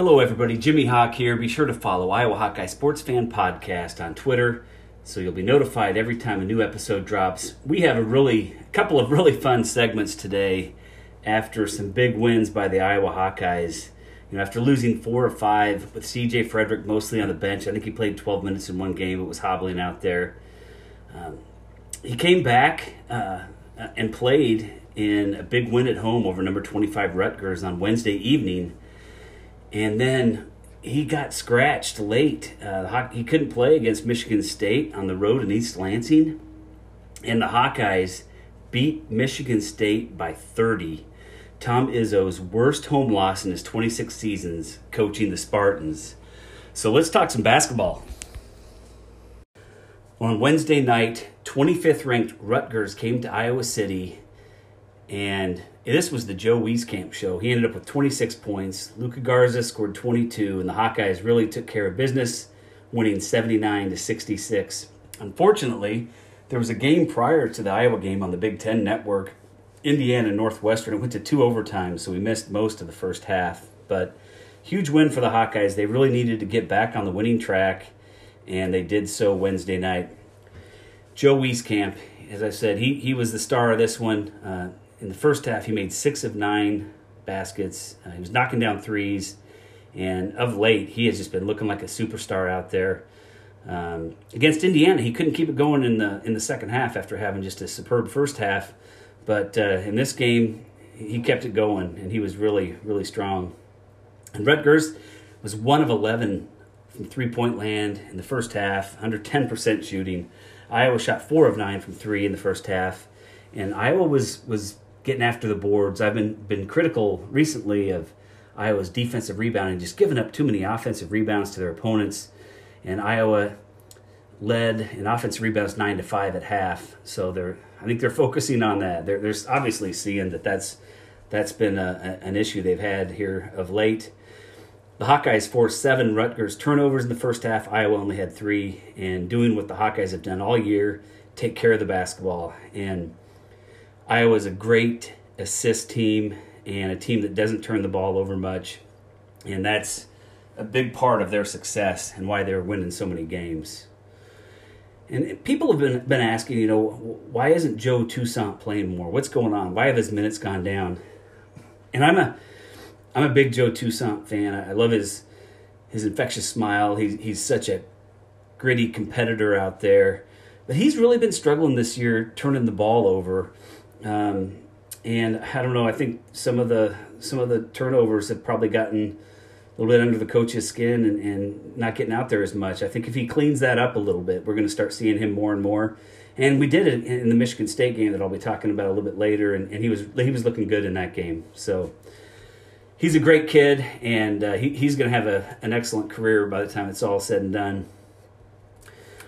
Hello, everybody. Jimmy Hawk here. Be sure to follow Iowa Hawkeye Sports Fan Podcast on Twitter so you'll be notified every time a new episode drops. We have a really, a couple of really fun segments today after some big wins by the Iowa Hawkeyes. You know, after losing four or five with C.J. Frederick mostly on the bench, I think he played 12 minutes in one game. It was hobbling out there. Um, he came back uh, and played in a big win at home over number 25 Rutgers on Wednesday evening and then he got scratched late. Uh, he couldn't play against Michigan State on the road in East Lansing, and the Hawkeyes beat Michigan State by 30. Tom Izzo's worst home loss in his 26 seasons coaching the Spartans. So let's talk some basketball. On Wednesday night, 25th ranked Rutgers came to Iowa City and this was the Joe Wieskamp show. He ended up with 26 points. Luka Garza scored 22, and the Hawkeyes really took care of business, winning 79 to 66. Unfortunately, there was a game prior to the Iowa game on the Big Ten Network, Indiana Northwestern. It went to two overtimes, so we missed most of the first half. But huge win for the Hawkeyes. They really needed to get back on the winning track, and they did so Wednesday night. Joe Wieskamp, as I said, he, he was the star of this one. Uh, in the first half, he made six of nine baskets. Uh, he was knocking down threes, and of late, he has just been looking like a superstar out there. Um, against Indiana, he couldn't keep it going in the in the second half after having just a superb first half, but uh, in this game, he kept it going, and he was really really strong. And Rutgers was one of eleven from three point land in the first half, under ten percent shooting. Iowa shot four of nine from three in the first half, and Iowa was was getting after the boards. I've been been critical recently of Iowa's defensive rebounding, just giving up too many offensive rebounds to their opponents. And Iowa led in offensive rebounds nine to five at half. So they're I think they're focusing on that. They're, they're obviously seeing that that's that's been a, a, an issue they've had here of late. The Hawkeyes forced seven Rutgers turnovers in the first half. Iowa only had three, and doing what the Hawkeyes have done all year, take care of the basketball. And Iowa's a great assist team and a team that doesn't turn the ball over much. And that's a big part of their success and why they're winning so many games. And people have been, been asking, you know, why isn't Joe Toussaint playing more? What's going on? Why have his minutes gone down? And I'm a I'm a big Joe Toussaint fan. I love his his infectious smile. He's he's such a gritty competitor out there. But he's really been struggling this year turning the ball over. Um, and I don't know. I think some of the some of the turnovers have probably gotten a little bit under the coach's skin and, and not getting out there as much. I think if he cleans that up a little bit, we're going to start seeing him more and more. And we did it in the Michigan State game that I'll be talking about a little bit later, and, and he was he was looking good in that game. So he's a great kid, and uh, he, he's going to have a, an excellent career by the time it's all said and done.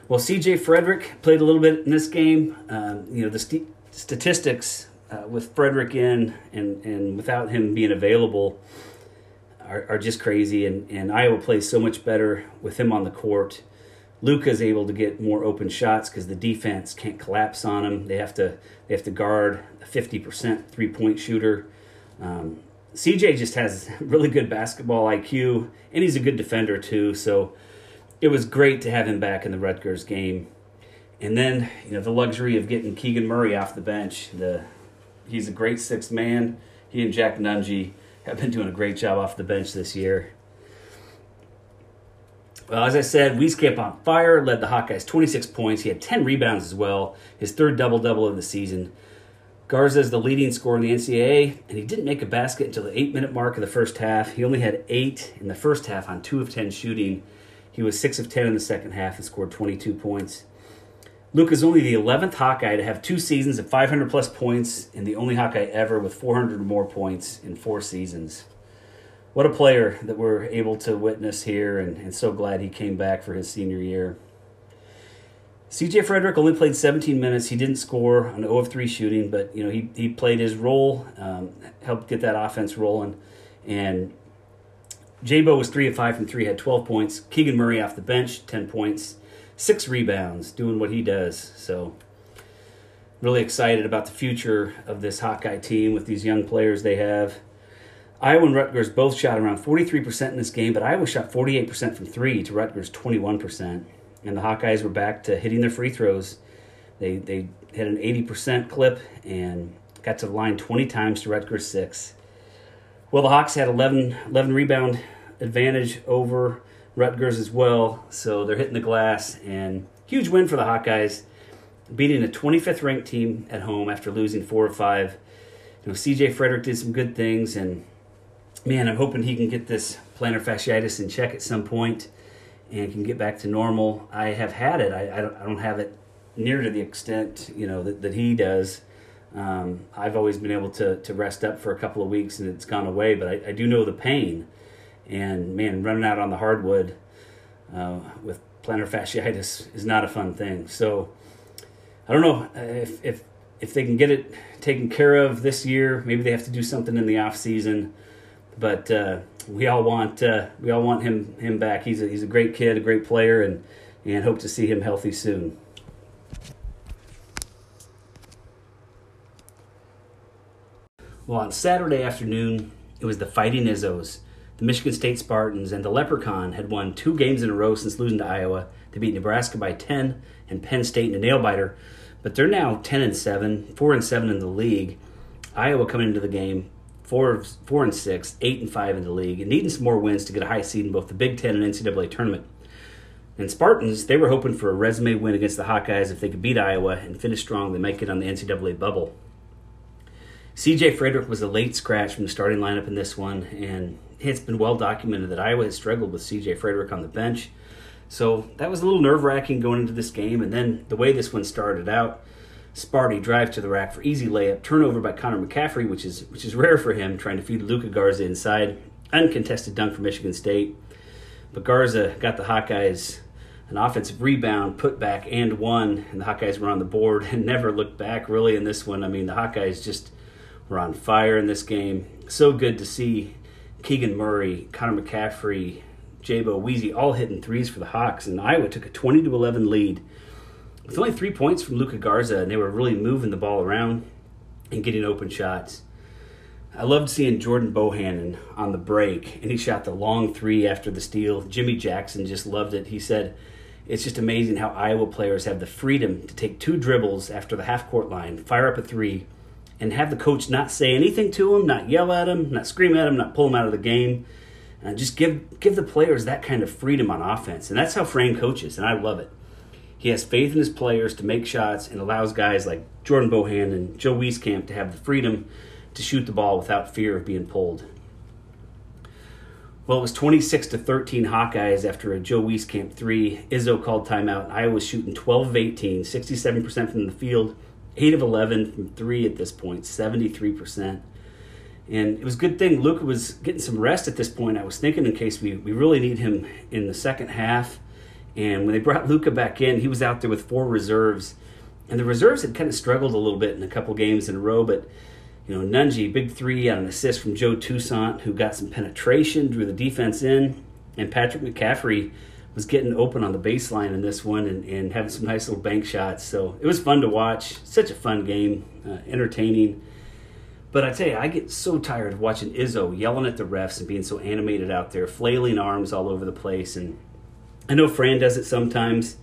Well, C.J. Frederick played a little bit in this game. Um, you know the st- statistics uh, with Frederick in and, and without him being available are, are just crazy. And, and Iowa plays so much better with him on the court. Luka's able to get more open shots because the defense can't collapse on him. They have to they have to guard a fifty percent three point shooter. Um, CJ just has really good basketball IQ, and he's a good defender too. So it was great to have him back in the Rutgers game. And then, you know, the luxury of getting Keegan Murray off the bench. The he's a great sixth man. He and Jack Nunge have been doing a great job off the bench this year. Well, as I said, Wieskamp on fire, led the Hawkeyes 26 points. He had 10 rebounds as well, his third double double of the season. Garza is the leading scorer in the NCAA, and he didn't make a basket until the eight minute mark of the first half. He only had eight in the first half on two of 10 shooting. He was six of 10 in the second half and scored 22 points. Luke is only the 11th Hawkeye to have two seasons of 500 plus points and the only Hawkeye ever with 400 or more points in four seasons. What a player that we're able to witness here, and, and so glad he came back for his senior year. CJ Frederick only played 17 minutes. He didn't score on 0 of 3 shooting, but you know he, he played his role, um, helped get that offense rolling. And Jabo was 3 of 5 from 3, had 12 points. Keegan Murray off the bench, 10 points six rebounds, doing what he does. So, really excited about the future of this Hawkeye team with these young players they have. Iowa and Rutgers both shot around 43% in this game, but Iowa shot 48% from three to Rutgers 21%. And the Hawkeyes were back to hitting their free throws. They, they hit an 80% clip and got to the line 20 times to Rutgers 6. Well, the Hawks had 11, 11 rebound advantage over Rutgers as well, so they're hitting the glass. And huge win for the Hawkeyes, beating a 25th ranked team at home after losing four or five. You know, CJ Frederick did some good things, and man, I'm hoping he can get this plantar fasciitis in check at some point and can get back to normal. I have had it. I, I, don't, I don't have it near to the extent you know that, that he does. Um, I've always been able to, to rest up for a couple of weeks and it's gone away, but I, I do know the pain. And man, running out on the hardwood uh, with plantar fasciitis is not a fun thing. So I don't know if, if if they can get it taken care of this year. Maybe they have to do something in the off season. But uh, we all want uh, we all want him him back. He's a, he's a great kid, a great player, and and hope to see him healthy soon. Well, on Saturday afternoon, it was the Fighting Izzos. The Michigan State Spartans and the Leprechaun had won two games in a row since losing to Iowa. They beat Nebraska by 10 and Penn State in a nail biter, but they're now 10 and 7, 4 and 7 in the league. Iowa coming into the game four, four and 6, 8 and 5 in the league, and needing some more wins to get a high seed in both the Big Ten and NCAA tournament. And Spartans, they were hoping for a resume win against the Hawkeyes. If they could beat Iowa and finish strong, they might get on the NCAA bubble. CJ Frederick was a late scratch from the starting lineup in this one, and it's been well documented that Iowa has struggled with CJ Frederick on the bench. So that was a little nerve wracking going into this game. And then the way this one started out, Sparty drive to the rack for easy layup, turnover by Connor McCaffery, which is which is rare for him, trying to feed Luka Garza inside. Uncontested dunk for Michigan State. But Garza got the Hawkeyes an offensive rebound, put back, and one, and the Hawkeyes were on the board and never looked back really in this one. I mean, the Hawkeyes just were on fire in this game. So good to see Keegan Murray, Connor McCaffery, Jabo Weezy all hitting threes for the Hawks, and Iowa took a 20 to 11 lead with only three points from Luka Garza, and they were really moving the ball around and getting open shots. I loved seeing Jordan Bohannon on the break, and he shot the long three after the steal. Jimmy Jackson just loved it. He said, It's just amazing how Iowa players have the freedom to take two dribbles after the half court line, fire up a three, and have the coach not say anything to him, not yell at him, not scream at him, not pull him out of the game. And just give give the players that kind of freedom on offense. And that's how Fran coaches, and I love it. He has faith in his players to make shots and allows guys like Jordan Bohannon Joe Wieskamp to have the freedom to shoot the ball without fear of being pulled. Well, it was 26 to 13 Hawkeyes after a Joe Wieskamp three. Izzo called timeout. Iowa was shooting 12 of 18, 67% from the field, 8 of 11 from three at this point, 73%. And it was a good thing Luka was getting some rest at this point. I was thinking in case we, we really need him in the second half. And when they brought Luka back in, he was out there with four reserves. And the reserves had kind of struggled a little bit in a couple games in a row, but you know, Nunge, big three on an assist from Joe Toussaint, who got some penetration, drew the defense in, and Patrick McCaffery was getting open on the baseline in this one and, and having some nice little bank shots. So it was fun to watch. Such a fun game, uh, entertaining. But I tell you, I get so tired of watching Izzo yelling at the refs and being so animated out there, flailing arms all over the place. And I know Fran does it sometimes.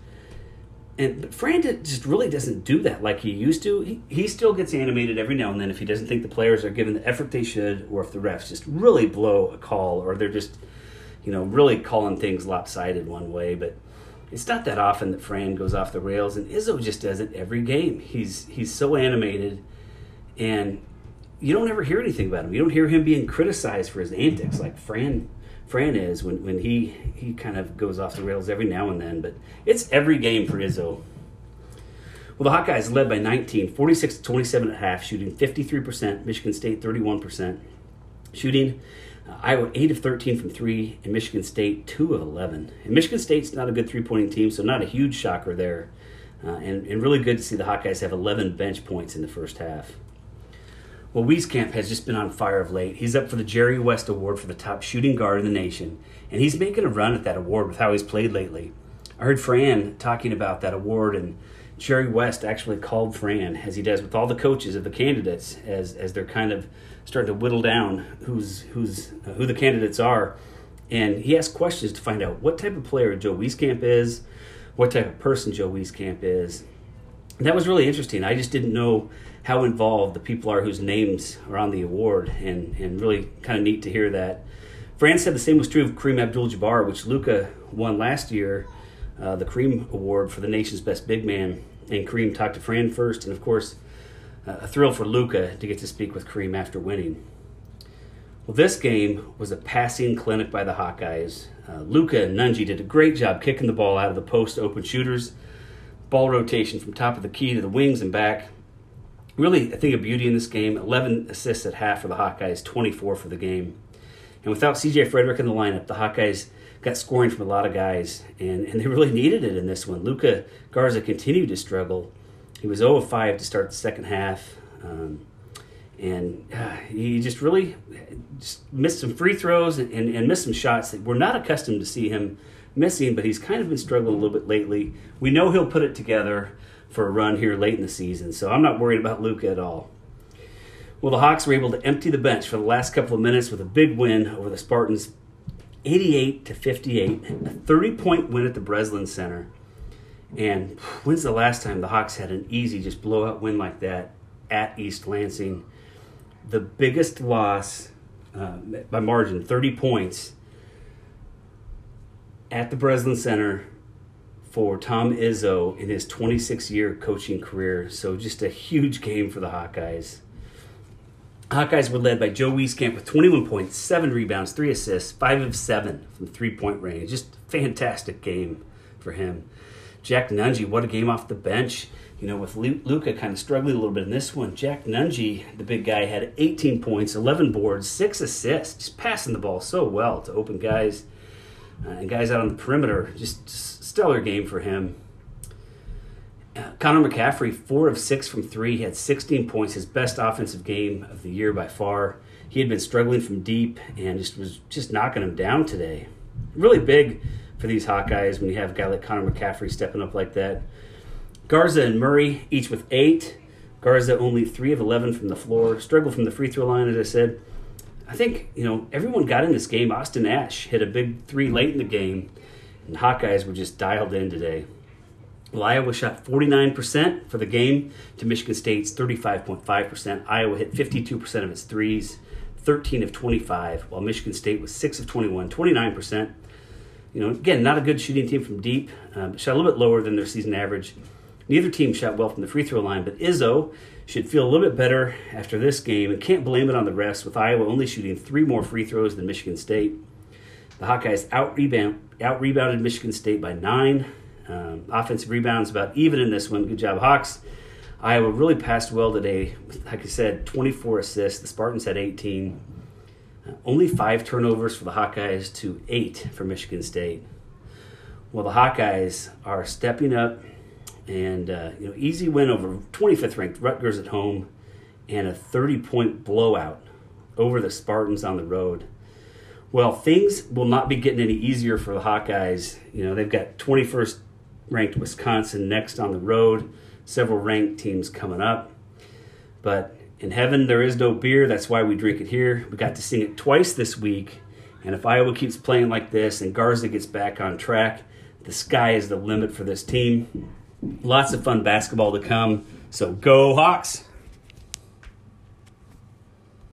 And but Fran just really doesn't do that like he used to. He, he still gets animated every now and then if he doesn't think the players are giving the effort they should, or if the refs just really blow a call, or they're just, you know, really calling things lopsided one way. But it's not that often that Fran goes off the rails, and Izzo just does it every game. He's he's so animated, and you don't ever hear anything about him. You don't hear him being criticized for his antics like Fran Fran is when, when he, he kind of goes off the rails every now and then, but it's every game for Izzo. Well, the Hawkeyes led by 19, 46 to 27 at half, shooting 53%, Michigan State 31%. Shooting uh, Iowa 8 of 13 from 3, and Michigan State 2 of 11. And Michigan State's not a good three pointing team, so not a huge shocker there. Uh, and, and really good to see the Hawkeyes have 11 bench points in the first half. Well, Wieskamp has just been on fire of late. He's up for the Jerry West Award for the top shooting guard in the nation, and he's making a run at that award with how he's played lately. I heard Fran talking about that award and Jerry West actually called Fran, as he does with all the coaches of the candidates, as as they're kind of starting to whittle down who's who's uh, who the candidates are, and he asked questions to find out what type of player Joe Wieskamp is, what type of person Joe Wieskamp is. And that was really interesting. I just didn't know how involved the people are whose names are on the award, and and really kind of neat to hear that. Fran said the same was true of Kareem Abdul-Jabbar, which Luka won last year, uh, the Kareem Award for the nation's best big man. And Kareem talked to Fran first, and of course, uh, a thrill for Luka to get to speak with Kareem after winning. Well, this game was a passing clinic by the Hawkeyes. Uh, Luka and Nunge did a great job kicking the ball out of the post open shooters. Ball rotation from top of the key to the wings and back. Really, I think a beauty in this game. 11 assists at half for the Hawkeyes, 24 for the game. And without CJ Frederick in the lineup, the Hawkeyes got scoring from a lot of guys, and, and they really needed it in this one. Luka Garza continued to struggle. He was 0 of 5 to start the second half. Um, and uh, he just really just missed some free throws and, and, and, missed some shots that we're not accustomed to see him missing, but he's kind of been struggling a little bit lately. We know he'll put it together for a run here late in the season, so I'm not worried about Luca at all. Well, the Hawks were able to empty the bench for the last couple of minutes with a big win over the Spartans, 88 to 58, a 30 point win at the Breslin Center. And when's the last time the Hawks had an easy, just blowout win like that at East Lansing? The biggest loss uh, by margin, 30 points, at the Breslin Center for Tom Izzo in his 26 year coaching career. So just a huge game for the Hawkeyes. Hawkeyes were led by Joe Wieskamp with 21 points, 7 rebounds, 3 assists, 5 of 7 from three point range. Just fantastic game for him. Jack Nunge, what a game off the bench. You know, with Luka kind of struggling a little bit in this one, Jack Nunge, the big guy, had 18 points, 11 boards, 6 assists, just passing the ball so well to open guys uh, and guys out on the perimeter. Just stellar game for him. Connor McCaffery, four of six from three, he had 16 points, his best offensive game of the year by far. He had been struggling from deep and just was just knocking him down today. Really big for these Hawkeyes when you have a guy like Connor McCaffery stepping up like that. Garza and Murray each with eight. Garza only three of 11 from the floor. Struggled from the free throw line, as I said. I think, you know, everyone got in this game. Austin Ash hit a big three late in the game, and Hawkeyes were just dialed in today. Iowa shot 49% for the game to Michigan State's 35.5%. Iowa hit 52% of its threes, 13 of 25, while Michigan State was 6 of 21, 29%. You know, again, not a good shooting team from deep, uh, shot a little bit lower than their season average. Neither team shot well from the free throw line, but Izzo should feel a little bit better after this game and can't blame it on the rest, with Iowa only shooting three more free throws than Michigan State. The Hawkeyes out rebounded Michigan State by nine. Um, offensive rebounds about even in this one. Good job, Hawks. Iowa really passed well today. Like I said, 24 assists. The Spartans had 18. Uh, only five turnovers for the Hawkeyes to eight for Michigan State. Well, the Hawkeyes are stepping up, and uh, you know, easy win over 25th ranked Rutgers at home, and a 30 point blowout over the Spartans on the road. Well, things will not be getting any easier for the Hawkeyes. You know, they've got 21st ranked Wisconsin next on the road, several ranked teams coming up. But in heaven, there is no beer. That's why we drink it here. We got to sing it twice this week. And if Iowa keeps playing like this and Garza gets back on track, the sky is the limit for this team. Lots of fun basketball to come. So go, Hawks!